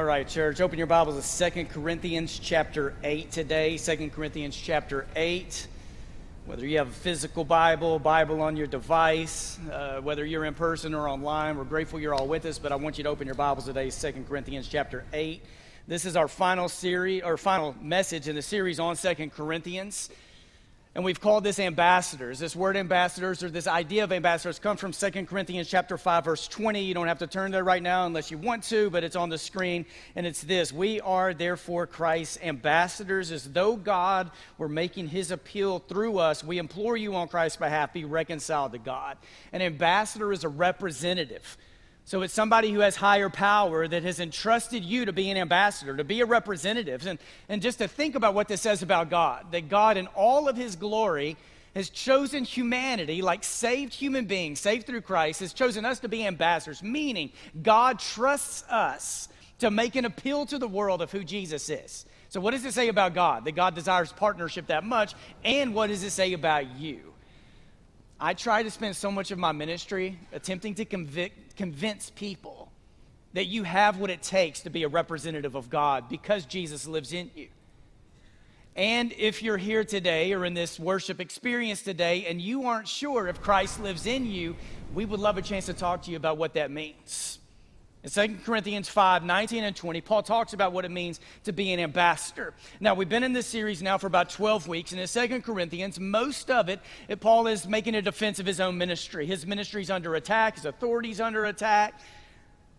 All right, church, open your Bibles to Second Corinthians chapter 8 today. Second Corinthians chapter 8. Whether you have a physical Bible, Bible on your device, uh, whether you're in person or online, we're grateful you're all with us, but I want you to open your Bibles today, Second Corinthians chapter 8. This is our final series, or final message in the series on Second Corinthians. And we've called this ambassadors. This word ambassadors, or this idea of ambassadors, comes from 2 Corinthians chapter 5, verse 20. You don't have to turn there right now unless you want to, but it's on the screen. And it's this We are therefore Christ's ambassadors, as though God were making his appeal through us. We implore you on Christ's behalf, be reconciled to God. An ambassador is a representative. So it's somebody who has higher power that has entrusted you to be an ambassador, to be a representative. And, and just to think about what this says about God that God, in all of his glory, has chosen humanity, like saved human beings, saved through Christ, has chosen us to be ambassadors, meaning God trusts us to make an appeal to the world of who Jesus is. So, what does it say about God? That God desires partnership that much. And what does it say about you? I try to spend so much of my ministry attempting to convince people that you have what it takes to be a representative of God because Jesus lives in you. And if you're here today or in this worship experience today and you aren't sure if Christ lives in you, we would love a chance to talk to you about what that means. In 2 Corinthians 5 19 and 20, Paul talks about what it means to be an ambassador. Now, we've been in this series now for about 12 weeks, and in 2 Corinthians, most of it, Paul is making a defense of his own ministry. His ministry's under attack, his authority's under attack.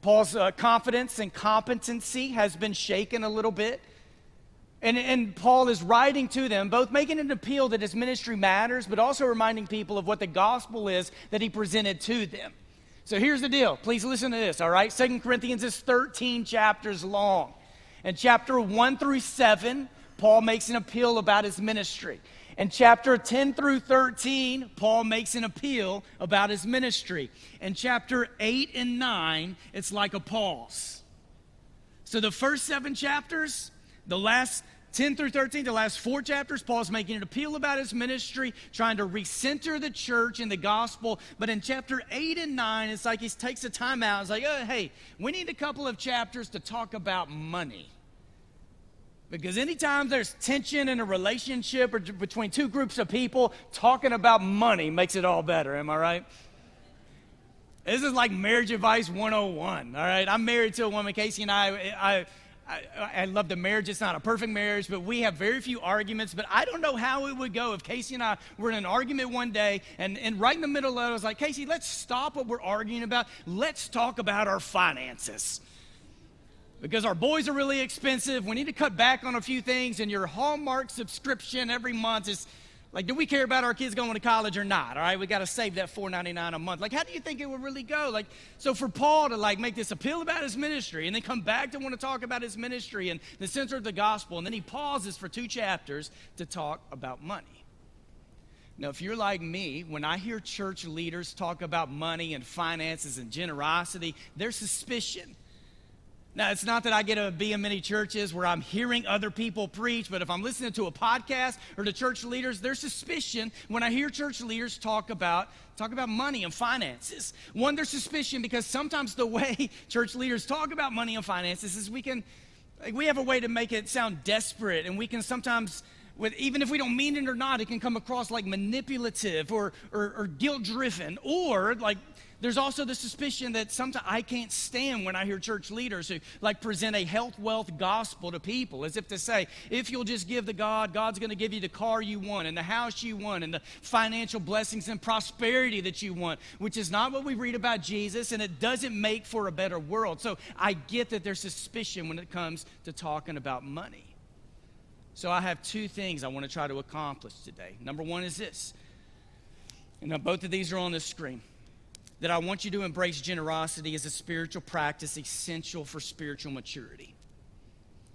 Paul's uh, confidence and competency has been shaken a little bit. And, and Paul is writing to them, both making an appeal that his ministry matters, but also reminding people of what the gospel is that he presented to them. So here's the deal. Please listen to this, all right? Second Corinthians is 13 chapters long. In chapter 1 through 7, Paul makes an appeal about his ministry. In chapter 10 through 13, Paul makes an appeal about his ministry. In chapter 8 and 9, it's like a pause. So the first seven chapters, the last 10 through 13, the last four chapters, Paul's making an appeal about his ministry, trying to recenter the church in the gospel. But in chapter 8 and 9, it's like he takes a time out. It's like, oh, hey, we need a couple of chapters to talk about money. Because anytime there's tension in a relationship or between two groups of people, talking about money makes it all better. Am I right? This is like marriage advice 101. All right. I'm married to a woman, Casey and I. I I, I, love the marriage. It's not a perfect marriage, but we have very few arguments. But I don't know how it would go if Casey and I were in an argument one day, and, and right in the middle of it, I was like, Casey, let's stop what we're arguing about. Let's talk about our finances. Because our boys are really expensive. We need to cut back on a few things, and your Hallmark subscription every month is like, do we care about our kids going to college or not? All right, we got to save that four ninety nine a month. Like, how do you think it would really go? Like, so for Paul to like make this appeal about his ministry and then come back to want to talk about his ministry and the center of the gospel, and then he pauses for two chapters to talk about money. Now, if you're like me, when I hear church leaders talk about money and finances and generosity, there's suspicion. Now, it's not that I get to be in many churches where I'm hearing other people preach, but if I'm listening to a podcast or to church leaders, there's suspicion when I hear church leaders talk about talk about money and finances. One, there's suspicion because sometimes the way church leaders talk about money and finances is we can like, we have a way to make it sound desperate, and we can sometimes with, even if we don't mean it or not, it can come across like manipulative or, or, or guilt driven, or like there's also the suspicion that sometimes I can't stand when I hear church leaders who like present a health, wealth gospel to people, as if to say, if you'll just give to God, God's going to give you the car you want and the house you want and the financial blessings and prosperity that you want, which is not what we read about Jesus, and it doesn't make for a better world. So I get that there's suspicion when it comes to talking about money. So I have two things I want to try to accomplish today. Number one is this, and now both of these are on the screen that I want you to embrace generosity as a spiritual practice essential for spiritual maturity.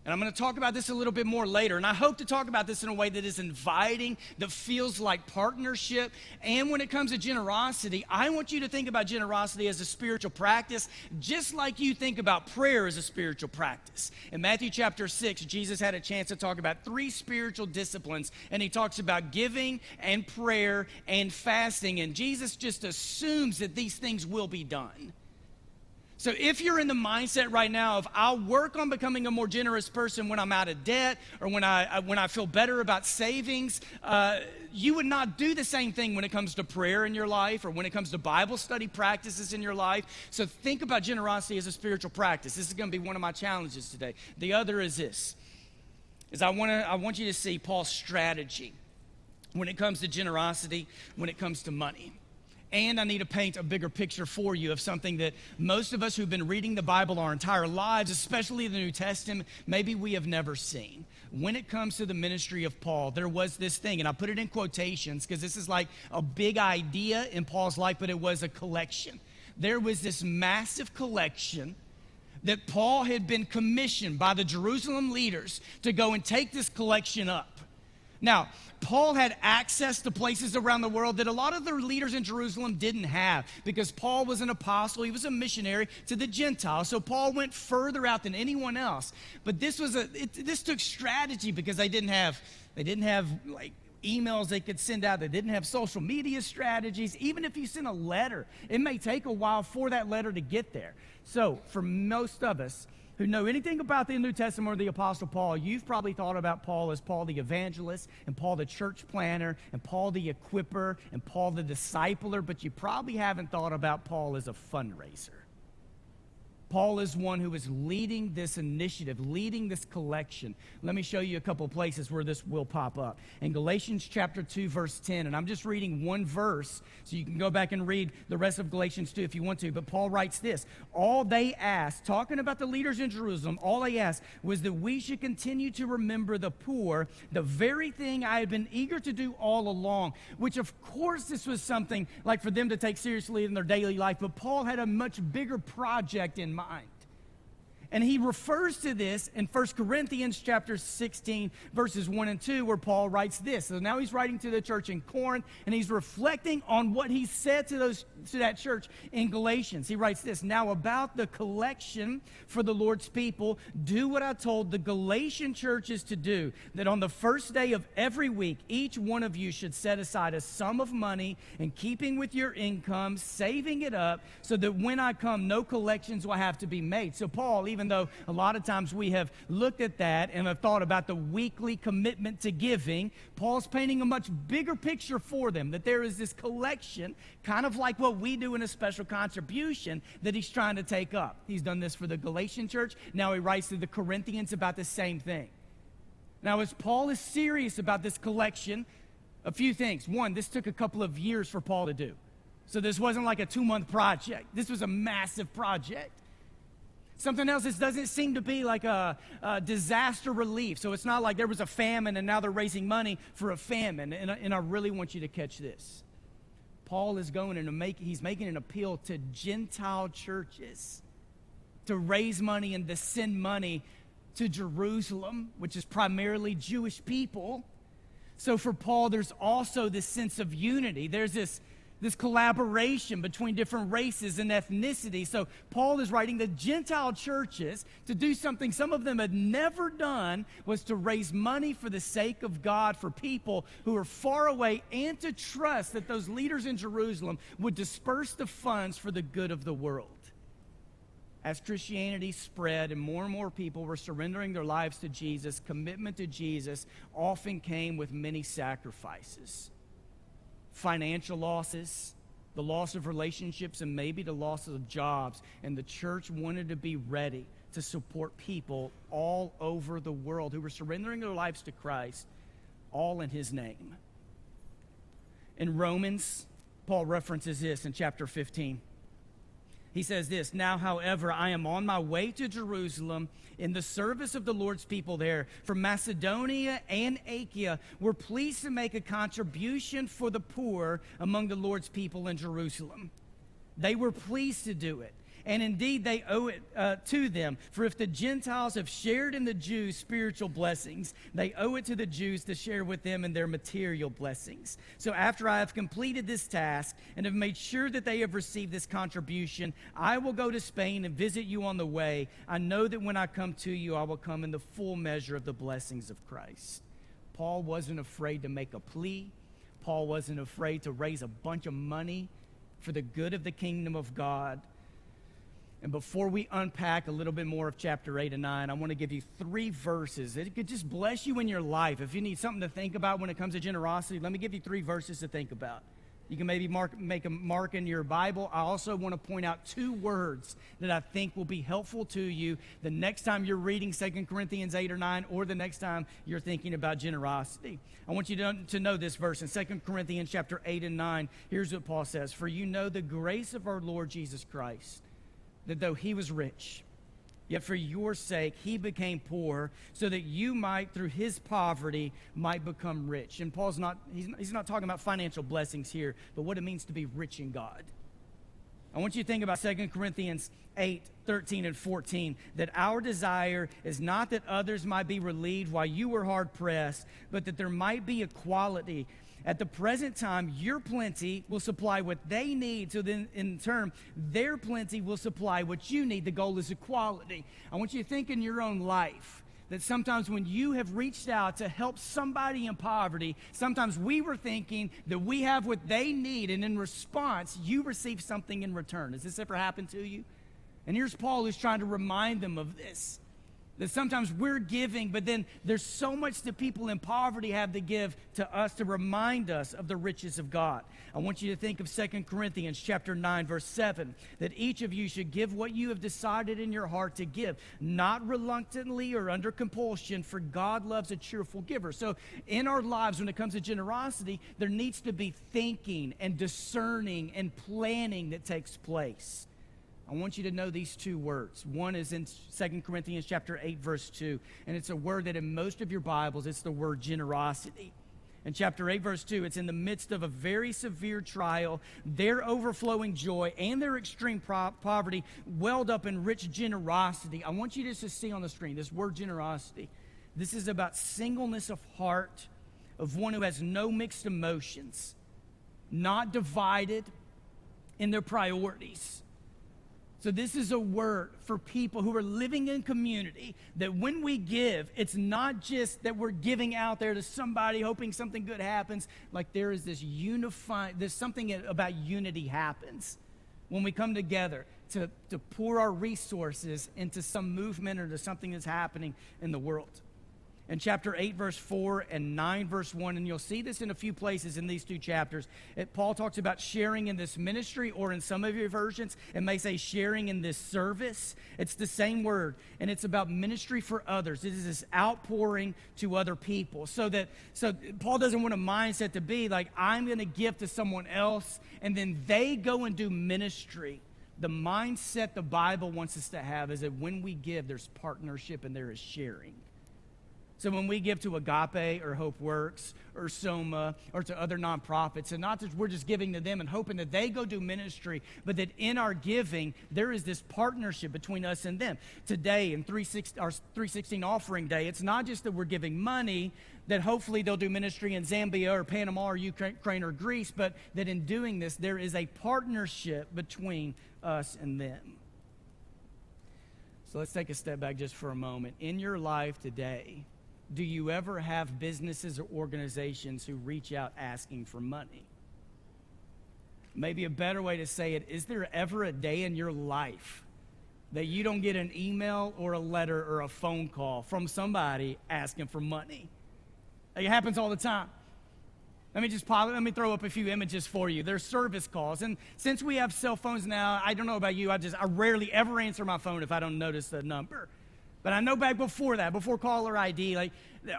And I'm going to talk about this a little bit more later. And I hope to talk about this in a way that is inviting, that feels like partnership. And when it comes to generosity, I want you to think about generosity as a spiritual practice, just like you think about prayer as a spiritual practice. In Matthew chapter 6, Jesus had a chance to talk about three spiritual disciplines. And he talks about giving and prayer and fasting. And Jesus just assumes that these things will be done. So if you're in the mindset right now of I'll work on becoming a more generous person when I'm out of debt or when I uh, when I feel better about savings, uh, you would not do the same thing when it comes to prayer in your life or when it comes to Bible study practices in your life. So think about generosity as a spiritual practice. This is going to be one of my challenges today. The other is this: is I want to I want you to see Paul's strategy when it comes to generosity, when it comes to money. And I need to paint a bigger picture for you of something that most of us who've been reading the Bible our entire lives, especially the New Testament, maybe we have never seen. When it comes to the ministry of Paul, there was this thing, and I put it in quotations because this is like a big idea in Paul's life, but it was a collection. There was this massive collection that Paul had been commissioned by the Jerusalem leaders to go and take this collection up. Now, Paul had access to places around the world that a lot of the leaders in Jerusalem didn't have because Paul was an apostle, he was a missionary to the Gentiles. So Paul went further out than anyone else. But this was a it, this took strategy because they didn't have they didn't have like emails they could send out. They didn't have social media strategies. Even if you send a letter, it may take a while for that letter to get there. So, for most of us, who know anything about the New Testament or the Apostle Paul, you've probably thought about Paul as Paul the evangelist, and Paul the church planner, and Paul the equiper, and Paul the discipler, but you probably haven't thought about Paul as a fundraiser. Paul is one who is leading this initiative, leading this collection. Let me show you a couple places where this will pop up. In Galatians chapter 2, verse 10, and I'm just reading one verse, so you can go back and read the rest of Galatians 2 if you want to. But Paul writes this All they asked, talking about the leaders in Jerusalem, all they asked was that we should continue to remember the poor, the very thing I had been eager to do all along, which of course this was something like for them to take seriously in their daily life, but Paul had a much bigger project in mind. And he refers to this in 1 Corinthians chapter 16, verses 1 and 2, where Paul writes this. So now he's writing to the church in Corinth, and he's reflecting on what he said to, those, to that church in Galatians. He writes this Now about the collection for the Lord's people, do what I told the Galatian churches to do, that on the first day of every week, each one of you should set aside a sum of money in keeping with your income, saving it up, so that when I come, no collections will have to be made. So Paul, even though a lot of times we have looked at that and have thought about the weekly commitment to giving, Paul's painting a much bigger picture for them that there is this collection, kind of like what we do in a special contribution, that he's trying to take up. He's done this for the Galatian church. Now he writes to the Corinthians about the same thing. Now, as Paul is serious about this collection, a few things. One, this took a couple of years for Paul to do. So this wasn't like a two month project, this was a massive project. Something else, this doesn't seem to be like a, a, disaster relief. So it's not like there was a famine and now they're raising money for a famine. And, and I really want you to catch this. Paul is going and make, he's making an appeal to Gentile churches to raise money and to send money to Jerusalem, which is primarily Jewish people. So for Paul, there's also this sense of unity. There's this this collaboration between different races and ethnicities. So, Paul is writing the Gentile churches to do something some of them had never done was to raise money for the sake of God for people who are far away and to trust that those leaders in Jerusalem would disperse the funds for the good of the world. As Christianity spread and more and more people were surrendering their lives to Jesus, commitment to Jesus often came with many sacrifices financial losses, the loss of relationships, and maybe the loss of jobs. And the church wanted to be ready to support people all over the world who were surrendering their lives to Christ, all in his name. In Romans, Paul references this in chapter 15. He says this Now, however, I am on my way to Jerusalem in the service of the Lord's people there. From Macedonia and Achaia, we're pleased to make a contribution for the poor among the Lord's people in Jerusalem. They were pleased to do it and indeed they owe it uh, to them. For if the Gentiles have shared in the Jews' spiritual blessings, they owe it to the Jews to share with them in their material blessings. So after I have completed this task and have made sure that they have received this contribution, I will go to Spain and visit you on the way. I know that when I come to you, I will come in the full measure of the blessings of Christ. Paul wasn't afraid to make a plea. Paul wasn't afraid to raise a bunch of money for the good of the kingdom of God. And before we unpack a little bit more of chapter 8 and 9, I want to give you three verses that could just bless you in your life. If you need something to think about when it comes to generosity, let me give you three verses to think about. You can maybe mark, make a mark in your Bible. I also want to point out two words that I think will be helpful to you the next time you're reading 2 Corinthians 8 or 9 or the next time you're thinking about generosity. I want you to, to know this verse in 2 Corinthians chapter 8 and 9. Here's what Paul says For you know the grace of our Lord Jesus Christ, that though he was rich, Yet for your sake, he became poor so that you might, through his poverty, might become rich. And Paul's not, he's, he's not talking about financial blessings here, but what it means to be rich in God. I want you to think about 2 Corinthians 8, 13, and 14. That our desire is not that others might be relieved while you were hard pressed, but that there might be equality at the present time, your plenty will supply what they need. So then, in turn, their plenty will supply what you need. The goal is equality. I want you to think in your own life that sometimes when you have reached out to help somebody in poverty, sometimes we were thinking that we have what they need, and in response, you receive something in return. Has this ever happened to you? And here's Paul who's trying to remind them of this. That sometimes we're giving, but then there's so much that people in poverty have to give to us to remind us of the riches of God. I want you to think of 2 Corinthians chapter 9, verse 7, that each of you should give what you have decided in your heart to give, not reluctantly or under compulsion, for God loves a cheerful giver. So in our lives, when it comes to generosity, there needs to be thinking and discerning and planning that takes place. I want you to know these two words. One is in 2 Corinthians chapter 8 verse 2, and it's a word that in most of your Bibles it's the word generosity. In chapter 8 verse 2, it's in the midst of a very severe trial, their overflowing joy and their extreme pro- poverty welled up in rich generosity. I want you just to see on the screen this word generosity. This is about singleness of heart of one who has no mixed emotions, not divided in their priorities so, this is a word for people who are living in community that when we give, it's not just that we're giving out there to somebody hoping something good happens. Like there is this unifying, there's something about unity happens when we come together to, to pour our resources into some movement or to something that's happening in the world in chapter 8, verse 4, and 9, verse 1. And you'll see this in a few places in these two chapters. It, Paul talks about sharing in this ministry, or in some of your versions, it may say sharing in this service. It's the same word, and it's about ministry for others. It is this outpouring to other people. So that, so Paul doesn't want a mindset to be like, I'm going to give to someone else, and then they go and do ministry. The mindset the Bible wants us to have is that when we give, there's partnership and there is sharing. So when we give to Agape or Hope Works or Soma or to other nonprofits, and not that we're just giving to them and hoping that they go do ministry, but that in our giving, there is this partnership between us and them. Today, in 316, our 316 offering day, it's not just that we're giving money, that hopefully they'll do ministry in Zambia or Panama or Ukraine or Greece, but that in doing this, there is a partnership between us and them. So let's take a step back just for a moment. In your life today, do you ever have businesses or organizations who reach out asking for money? Maybe a better way to say it is there ever a day in your life that you don't get an email or a letter or a phone call from somebody asking for money? It happens all the time. Let me just pop, let me throw up a few images for you. There's service calls. And since we have cell phones now, I don't know about you, I just I rarely ever answer my phone if I don't notice the number. But I know back before that, before caller ID, like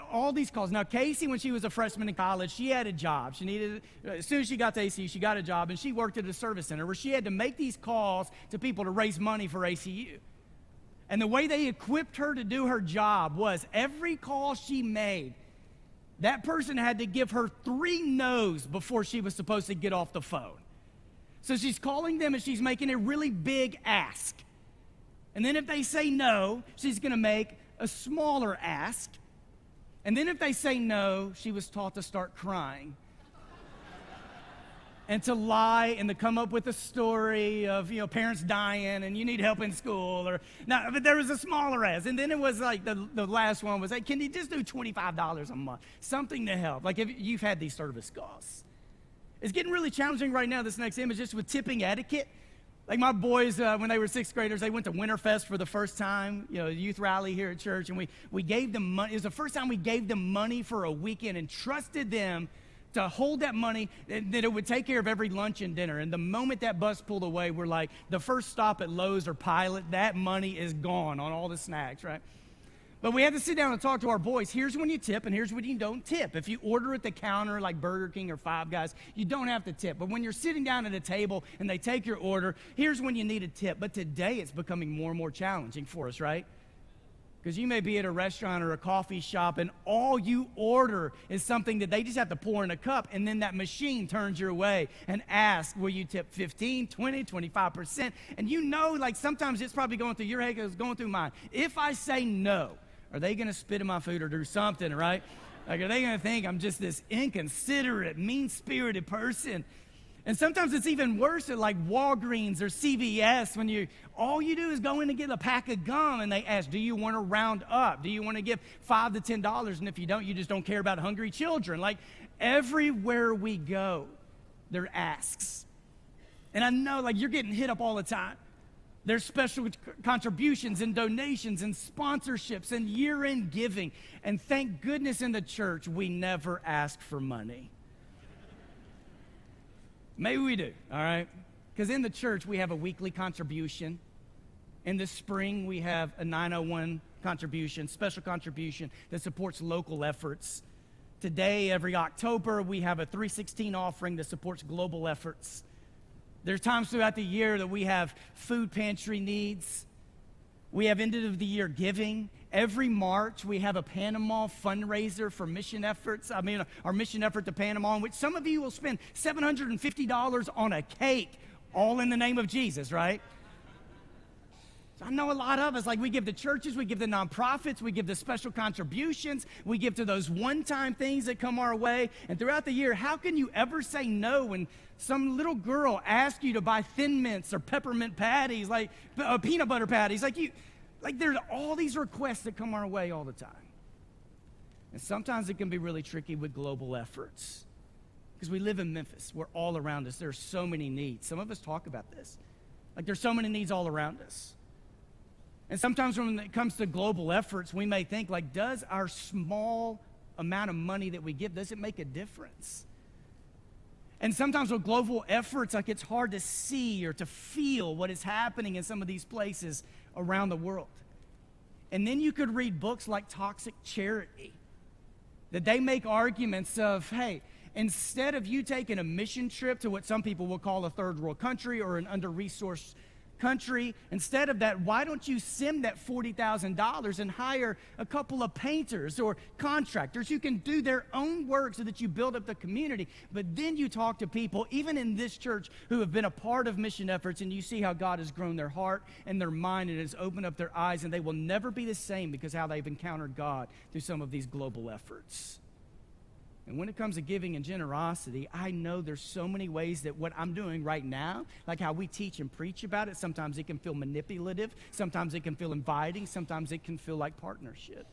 all these calls. Now, Casey, when she was a freshman in college, she had a job. She needed, uh, as soon as she got to ACU, she got a job, and she worked at a service center where she had to make these calls to people to raise money for ACU. And the way they equipped her to do her job was every call she made, that person had to give her three no's before she was supposed to get off the phone. So she's calling them and she's making a really big ask. And then if they say no, she's going to make a smaller ask. And then if they say no, she was taught to start crying. and to lie and to come up with a story of you know parents dying and you need help in school or now but there was a smaller ask. And then it was like the, the last one was like can you just do $25 a month? Something to help. Like if you've had these service calls it's getting really challenging right now this next image just with tipping etiquette Like my boys, uh, when they were sixth graders, they went to Winterfest for the first time, you know, youth rally here at church, and we, we gave them money. It was the first time we gave them money for a weekend and trusted them to hold that money, that it would take care of every lunch and dinner. And the moment that bus pulled away, we're like, the first stop at Lowe's or Pilot, that money is gone on all the snacks, right? But we had to sit down and talk to our boys. Here's when you tip, and here's when you don't tip. If you order at the counter like Burger King or Five Guys, you don't have to tip. But when you're sitting down at a table and they take your order, here's when you need a tip. But today it's becoming more and more challenging for us, right? Because you may be at a restaurant or a coffee shop and all you order is something that they just have to pour in a cup and then that machine turns your way and asks, will you tip 15, 20, 25%? And you know, like sometimes it's probably going through your head, it's going through mine. If I say no, are they going to spit in my food or do something, right? Like, are they going to think I'm just this inconsiderate, mean spirited person? And sometimes it's even worse at like Walgreens or CVS when you all you do is go in and get a pack of gum and they ask, Do you want to round up? Do you want to give five to ten dollars? And if you don't, you just don't care about hungry children. Like everywhere we go, there asks. And I know like you're getting hit up all the time. There's special contributions and donations and sponsorships and year end giving. And thank goodness in the church, we never ask for money. Maybe we do, all right? Because in the church, we have a weekly contribution. In the spring, we have a 901 contribution, special contribution that supports local efforts. Today, every October, we have a 316 offering that supports global efforts. There's times throughout the year that we have food pantry needs. We have end of the year giving. Every March, we have a Panama fundraiser for mission efforts. I mean, our mission effort to Panama, in which some of you will spend $750 on a cake, all in the name of Jesus, right? So I know a lot of us, like we give to churches, we give to nonprofits, we give to special contributions, we give to those one time things that come our way. And throughout the year, how can you ever say no when some little girl asks you to buy thin mints or peppermint patties, like uh, peanut butter patties? Like you, like there's all these requests that come our way all the time. And sometimes it can be really tricky with global efforts. Because we live in Memphis, we're all around us. There are so many needs. Some of us talk about this. Like there's so many needs all around us. And sometimes when it comes to global efforts, we may think like, does our small amount of money that we give, does it make a difference? And sometimes with global efforts, like it's hard to see or to feel what is happening in some of these places around the world. And then you could read books like Toxic Charity, that they make arguments of, hey, instead of you taking a mission trip to what some people will call a third world country or an under resourced country. Instead of that, why don't you send that $40,000 and hire a couple of painters or contractors who can do their own work so that you build up the community? But then you talk to people, even in this church, who have been a part of mission efforts, and you see how God has grown their heart and their mind and has opened up their eyes, and they will never be the same because how they've encountered God through some of these global efforts. And when it comes to giving and generosity, I know there's so many ways that what I'm doing right now, like how we teach and preach about it, sometimes it can feel manipulative, sometimes it can feel inviting, sometimes it can feel like partnership.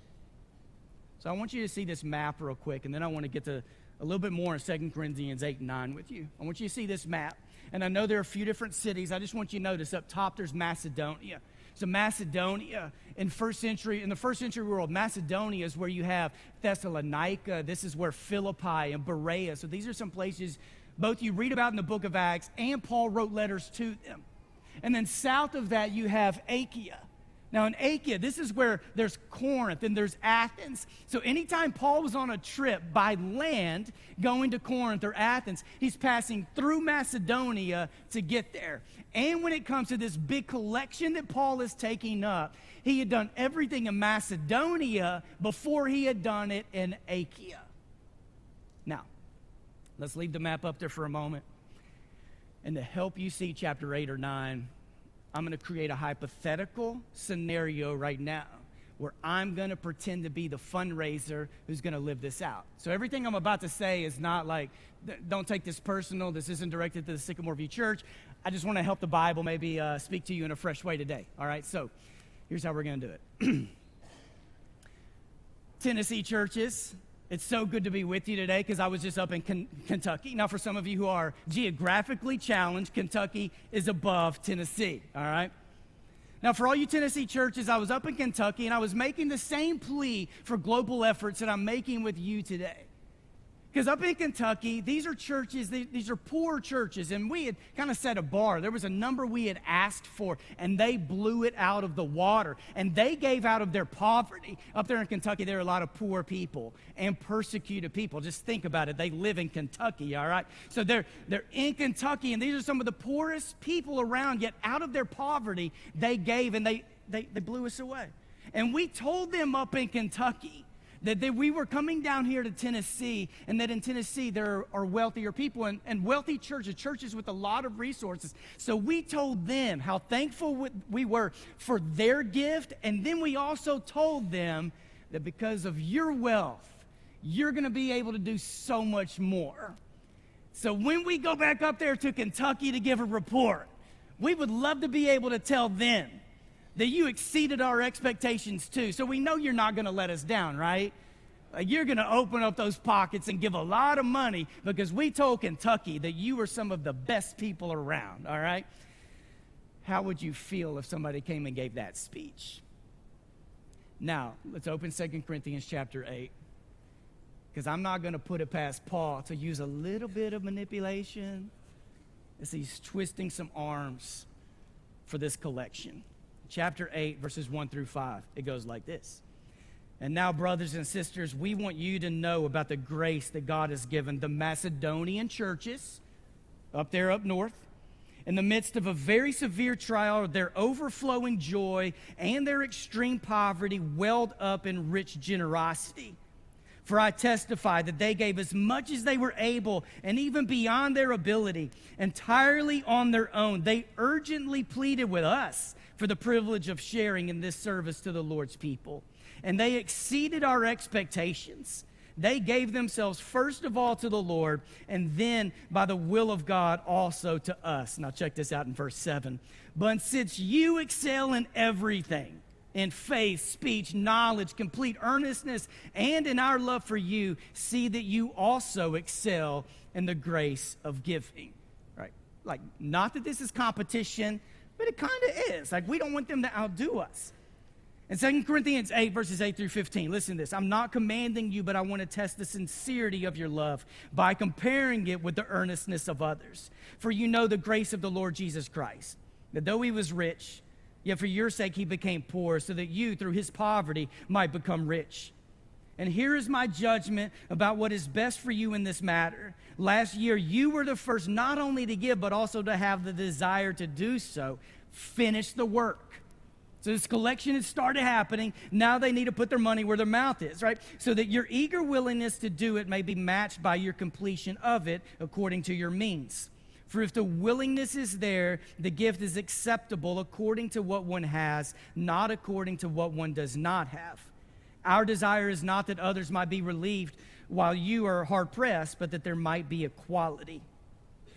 So I want you to see this map real quick, and then I want to get to a little bit more in 2 Corinthians 8 and 9 with you. I want you to see this map. And I know there are a few different cities. I just want you to notice up top there's Macedonia. So Macedonia in first century, in the first century world, Macedonia is where you have Thessalonica. This is where Philippi and Berea. So these are some places both you read about in the book of Acts and Paul wrote letters to them. And then south of that you have Achaia. Now, in Achaia, this is where there's Corinth and there's Athens. So, anytime Paul was on a trip by land going to Corinth or Athens, he's passing through Macedonia to get there. And when it comes to this big collection that Paul is taking up, he had done everything in Macedonia before he had done it in Achaia. Now, let's leave the map up there for a moment. And to help you see chapter 8 or 9, I'm going to create a hypothetical scenario right now where I'm going to pretend to be the fundraiser who's going to live this out. So everything I'm about to say is not like, don't take this personal. This isn't directed to the Sycamore View Church. I just want to help the Bible maybe uh, speak to you in a fresh way today. All right, so here's how we're going to do it Tennessee churches, It's so good to be with you today because I was just up in Kentucky. Now, for some of you who are geographically challenged, Kentucky is above Tennessee, all right? Now, for all you Tennessee churches, I was up in Kentucky and I was making the same plea for global efforts that I'm making with you today. Because up in Kentucky, these are churches, these are poor churches, and we had kind of set a bar. There was a number we had asked for, and they blew it out of the water. And they gave out of their poverty. Up there in Kentucky, there are a lot of poor people and persecuted people. Just think about it. They live in Kentucky, all right? So they're, they're in Kentucky, and these are some of the poorest people around, yet out of their poverty, they gave and they, they, they blew us away. And we told them up in Kentucky, that, that we were coming down here to Tennessee, and that in Tennessee there are wealthier people and, and wealthy churches, churches with a lot of resources. So we told them how thankful we were for their gift, and then we also told them that because of your wealth, you're going to be able to do so much more. So when we go back up there to Kentucky to give a report, we would love to be able to tell them that you exceeded our expectations too. So we know you're not going to let us down, right? Like you're going to open up those pockets and give a lot of money because we told Kentucky that you were some of the best people around, all right? How would you feel if somebody came and gave that speech? Now, let's open Second Corinthians chapter 8. Because I'm not going to put it past Paul to use a little bit of manipulation as he's twisting some arms for this collection chapter 8, verses 1 through 5. It goes like this. And now, brothers and sisters, we want you to know about the grace that God has given the Macedonian churches up there up north. In the midst of a very severe trial, their overflowing joy and their extreme poverty welled up in rich generosity. For I testify that they gave as much as they were able and even beyond their ability, entirely on their own. They urgently pleaded with us for the privilege of sharing in this service to the Lord's people. And they exceeded our expectations. They gave themselves first of all to the Lord, and then by the will of God also to us. Now, check this out in verse 7. But since you excel in everything, in faith, speech, knowledge, complete earnestness, and in our love for you, see that you also excel in the grace of giving. Right? Like, not that this is competition, but it kind of is. Like, we don't want them to outdo us. In 2 Corinthians 8, verses 8 through 15, listen to this. I'm not commanding you, but I want to test the sincerity of your love by comparing it with the earnestness of others. For you know the grace of the Lord Jesus Christ, that though he was rich, yet for your sake he became poor, so that you, through his poverty, might become rich. And here is my judgment about what is best for you in this matter. Last year, you were the first not only to give, but also to have the desire to do so. Finish the work. So this collection has started happening. Now they need to put their money where their mouth is, right? So that your eager willingness to do it may be matched by your completion of it according to your means. For if the willingness is there, the gift is acceptable according to what one has, not according to what one does not have. Our desire is not that others might be relieved while you are hard pressed, but that there might be equality.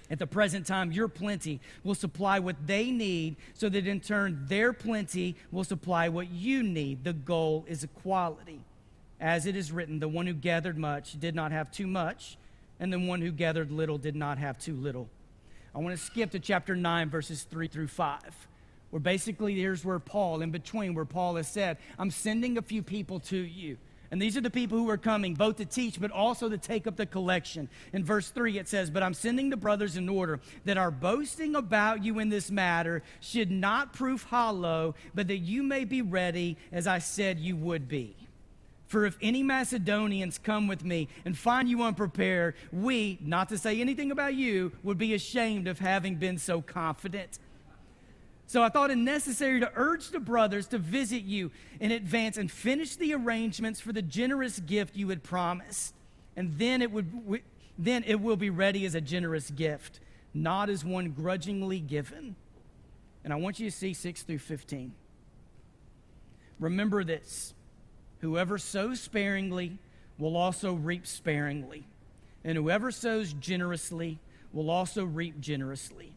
At the present time, your plenty will supply what they need, so that in turn, their plenty will supply what you need. The goal is equality. As it is written, the one who gathered much did not have too much, and the one who gathered little did not have too little. I want to skip to chapter 9, verses 3 through 5 where basically here's where Paul, in between, where Paul has said, I'm sending a few people to you. And these are the people who are coming, both to teach, but also to take up the collection. In verse 3, it says, But I'm sending the brothers in order that our boasting about you in this matter should not prove hollow, but that you may be ready as I said you would be. For if any Macedonians come with me and find you unprepared, we, not to say anything about you, would be ashamed of having been so confident. So I thought it necessary to urge the brothers to visit you in advance and finish the arrangements for the generous gift you had promised. And then it would then it will be ready as a generous gift, not as one grudgingly given. And I want you to see 6 through 15. Remember this. Whoever sows sparingly will also reap sparingly, and whoever sows generously will also reap generously.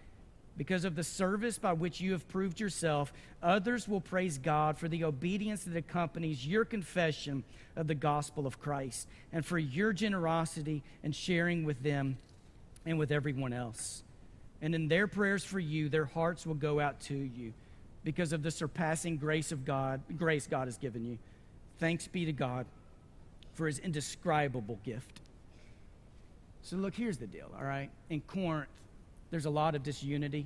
Because of the service by which you have proved yourself, others will praise God for the obedience that accompanies your confession of the gospel of Christ and for your generosity and sharing with them and with everyone else. And in their prayers for you, their hearts will go out to you because of the surpassing grace of God, grace God has given you. Thanks be to God for his indescribable gift. So, look, here's the deal, all right? In Corinth, there's a lot of disunity,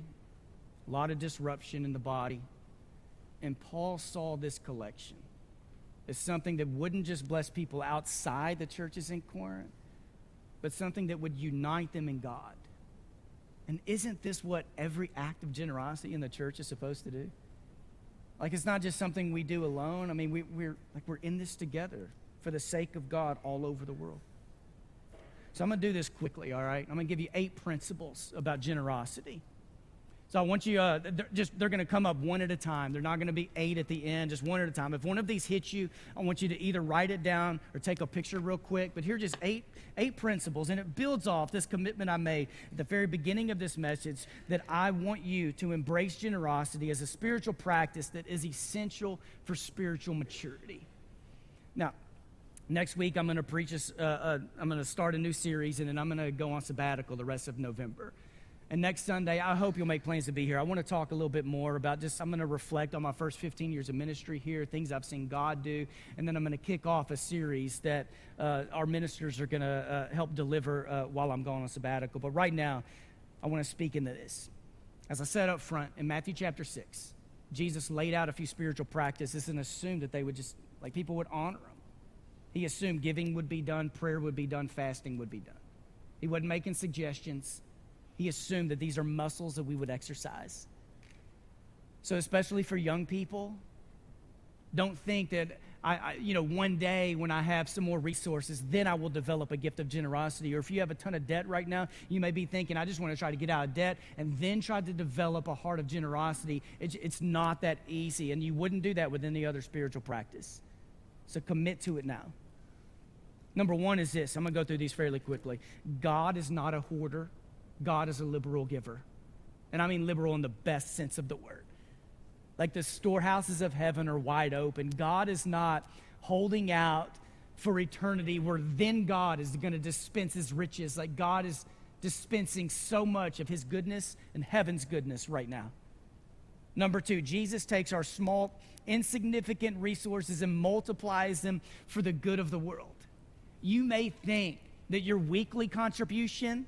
a lot of disruption in the body. And Paul saw this collection as something that wouldn't just bless people outside the churches in Corinth, but something that would unite them in God. And isn't this what every act of generosity in the church is supposed to do? Like it's not just something we do alone. I mean, we, we're like we're in this together for the sake of God all over the world. So I'm going to do this quickly, all right? I'm going to give you eight principles about generosity. So I want you, uh, they're just they're going to come up one at a time. They're not going to be eight at the end, just one at a time. If one of these hits you, I want you to either write it down or take a picture real quick. But here are just eight eight principles, and it builds off this commitment I made at the very beginning of this message that I want you to embrace generosity as a spiritual practice that is essential for spiritual maturity. Now, Next week, I'm going to preach, a, uh, uh, I'm going to start a new series, and then I'm going to go on sabbatical the rest of November. And next Sunday, I hope you'll make plans to be here. I want to talk a little bit more about just, I'm going to reflect on my first 15 years of ministry here, things I've seen God do. And then I'm going to kick off a series that uh, our ministers are going to uh, help deliver uh, while I'm going on sabbatical. But right now, I want to speak into this. As I said up front in Matthew chapter 6, Jesus laid out a few spiritual practices and assumed that they would just, like, people would honor them. He assumed giving would be done, prayer would be done, fasting would be done. He wasn't making suggestions. He assumed that these are muscles that we would exercise. So, especially for young people, don't think that I, I, you know, one day when I have some more resources, then I will develop a gift of generosity. Or if you have a ton of debt right now, you may be thinking, I just want to try to get out of debt and then try to develop a heart of generosity. It's, it's not that easy, and you wouldn't do that with any other spiritual practice. So commit to it now. Number one is this I'm going to go through these fairly quickly. God is not a hoarder, God is a liberal giver. And I mean liberal in the best sense of the word. Like the storehouses of heaven are wide open. God is not holding out for eternity where then God is going to dispense his riches. Like God is dispensing so much of his goodness and heaven's goodness right now. Number two, Jesus takes our small, insignificant resources and multiplies them for the good of the world you may think that your weekly contribution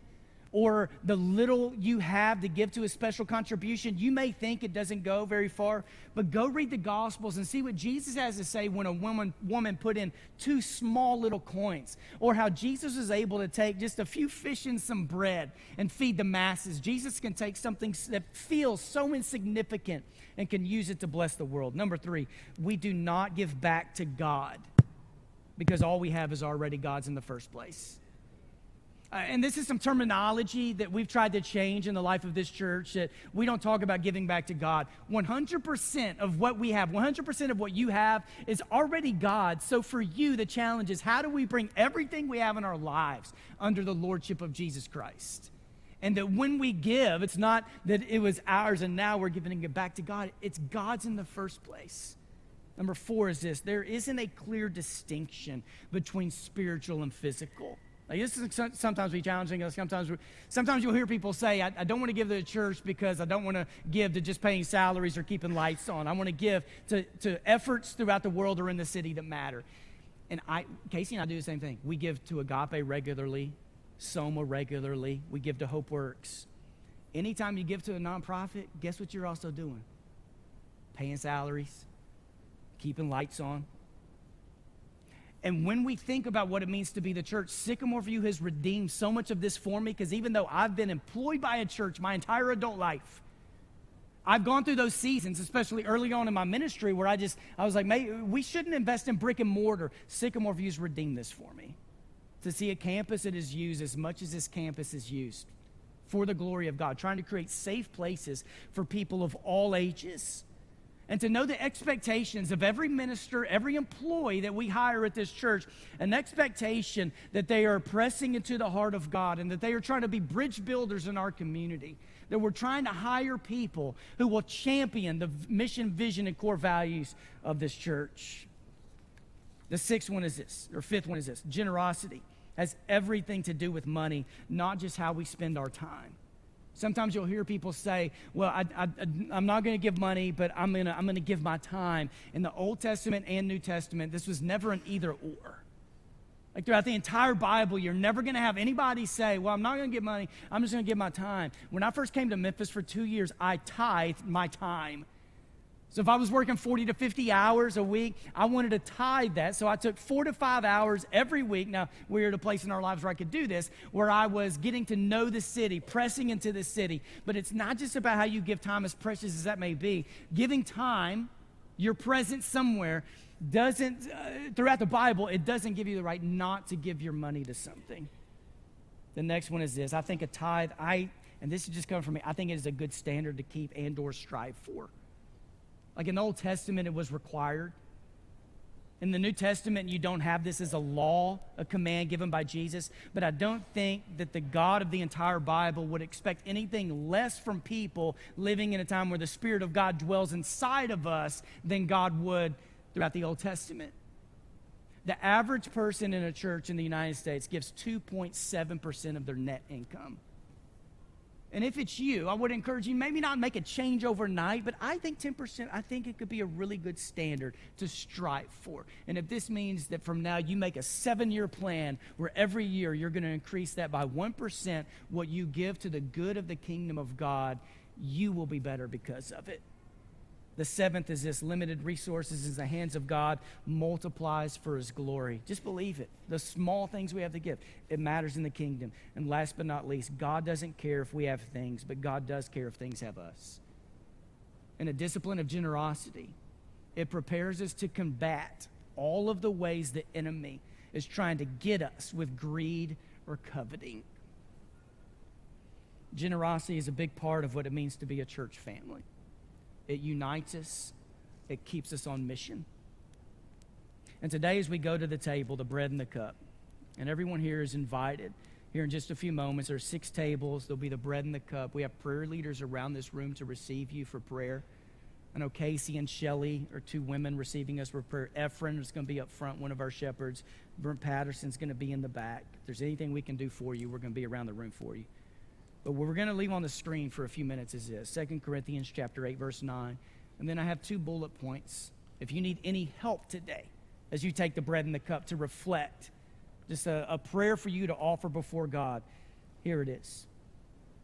or the little you have to give to a special contribution, you may think it doesn't go very far, but go read the Gospels and see what Jesus has to say when a woman, woman put in two small little coins, or how Jesus was able to take just a few fish and some bread and feed the masses. Jesus can take something that feels so insignificant and can use it to bless the world. Number three, we do not give back to God because all we have is already God's in the first place. Uh, and this is some terminology that we've tried to change in the life of this church that we don't talk about giving back to God. 100% of what we have, 100% of what you have is already God. So for you, the challenge is how do we bring everything we have in our lives under the lordship of Jesus Christ? And that when we give, it's not that it was ours and now we're giving it back to God, it's God's in the first place. Number four is this there isn't a clear distinction between spiritual and physical. Like this is sometimes be challenging. Sometimes, sometimes you'll hear people say, I, I don't want to give to the church because I don't want to give to just paying salaries or keeping lights on. I want to give to, to efforts throughout the world or in the city that matter. And I, Casey and I do the same thing. We give to Agape regularly, Soma regularly. We give to Hope Works. Anytime you give to a nonprofit, guess what you're also doing? Paying salaries, keeping lights on. And when we think about what it means to be the church, Sycamore View has redeemed so much of this for me because even though I've been employed by a church my entire adult life, I've gone through those seasons, especially early on in my ministry, where I just, I was like, we shouldn't invest in brick and mortar. Sycamore View's redeemed this for me. To see a campus that is used as much as this campus is used for the glory of God, trying to create safe places for people of all ages. And to know the expectations of every minister, every employee that we hire at this church, an expectation that they are pressing into the heart of God and that they are trying to be bridge builders in our community that we're trying to hire people who will champion the mission, vision, and core values of this church. The sixth one is this, or fifth one is this generosity has everything to do with money, not just how we spend our time. Sometimes you'll hear people say, Well, I, am not going to give money, but I'm going to I'm to give my time. In the Old Testament and New Testament, this was never an either or. Like throughout the entire Bible, you're never going to have anybody say, Well, I'm not going to give money, I'm just going to give my time. When I first came to Memphis for two years, I tithed my time. So if I was working 40 to 50 hours a week, I wanted to tithe that. So I took four to five hours every week. Now, we are at a place in our lives where I could do this, where I was getting to know the city, pressing into the city. But it's not just about how you give time, as precious as that may be. Giving time, your presence somewhere, doesn't, uh, throughout the Bible, it doesn't give you the right not to give your money to something. The next one is this. I think a tithe, I, and this is just coming from me, I think it is a good standard to keep and or strive for. Like in the Old Testament, it was required. In the New Testament, you don't have this as a law, a command given by Jesus, but I don't think that the God of the entire Bible would expect anything less from people living in a time where the Spirit of God dwells inside of us than God would throughout the Old Testament. The average person in a church in the United States gives 2.7% of their net income. And if it's you, I would encourage you maybe not make a change overnight, but I think 10%, I think it could be a really good standard to strive for. And if this means that from now you make a seven year plan where every year you're going to increase that by 1%, what you give to the good of the kingdom of God, you will be better because of it. The seventh is this limited resources in the hands of God multiplies for his glory. Just believe it. The small things we have to give, it matters in the kingdom. And last but not least, God doesn't care if we have things, but God does care if things have us. And a discipline of generosity, it prepares us to combat all of the ways the enemy is trying to get us with greed or coveting. Generosity is a big part of what it means to be a church family. It unites us, it keeps us on mission. And today, as we go to the table, the bread and the cup, and everyone here is invited. Here in just a few moments, there are six tables. There'll be the bread and the cup. We have prayer leaders around this room to receive you for prayer. I know Casey and Shelly are two women receiving us for prayer. Ephraim is going to be up front, one of our shepherds. Brent Patterson's going to be in the back. If there's anything we can do for you, we're going to be around the room for you. But what we're going to leave on the screen for a few minutes is this 2 Corinthians chapter 8, verse 9. And then I have two bullet points. If you need any help today as you take the bread and the cup to reflect, just a, a prayer for you to offer before God, here it is.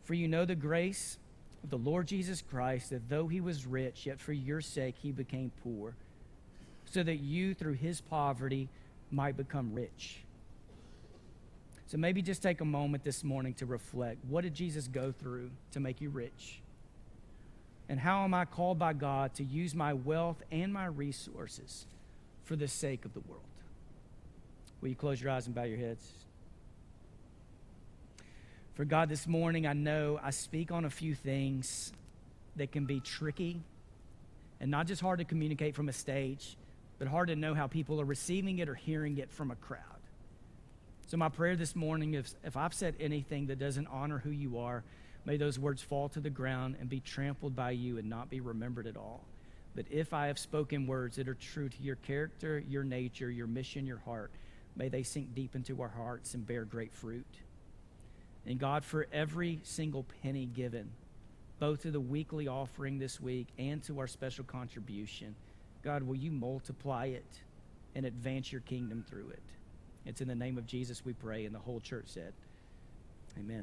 For you know the grace of the Lord Jesus Christ, that though he was rich, yet for your sake he became poor, so that you through his poverty might become rich. So maybe just take a moment this morning to reflect. What did Jesus go through to make you rich? And how am I called by God to use my wealth and my resources for the sake of the world? Will you close your eyes and bow your heads? For God, this morning, I know I speak on a few things that can be tricky and not just hard to communicate from a stage, but hard to know how people are receiving it or hearing it from a crowd. So, my prayer this morning is if I've said anything that doesn't honor who you are, may those words fall to the ground and be trampled by you and not be remembered at all. But if I have spoken words that are true to your character, your nature, your mission, your heart, may they sink deep into our hearts and bear great fruit. And God, for every single penny given, both to the weekly offering this week and to our special contribution, God, will you multiply it and advance your kingdom through it? It's in the name of Jesus we pray, and the whole church said, Amen.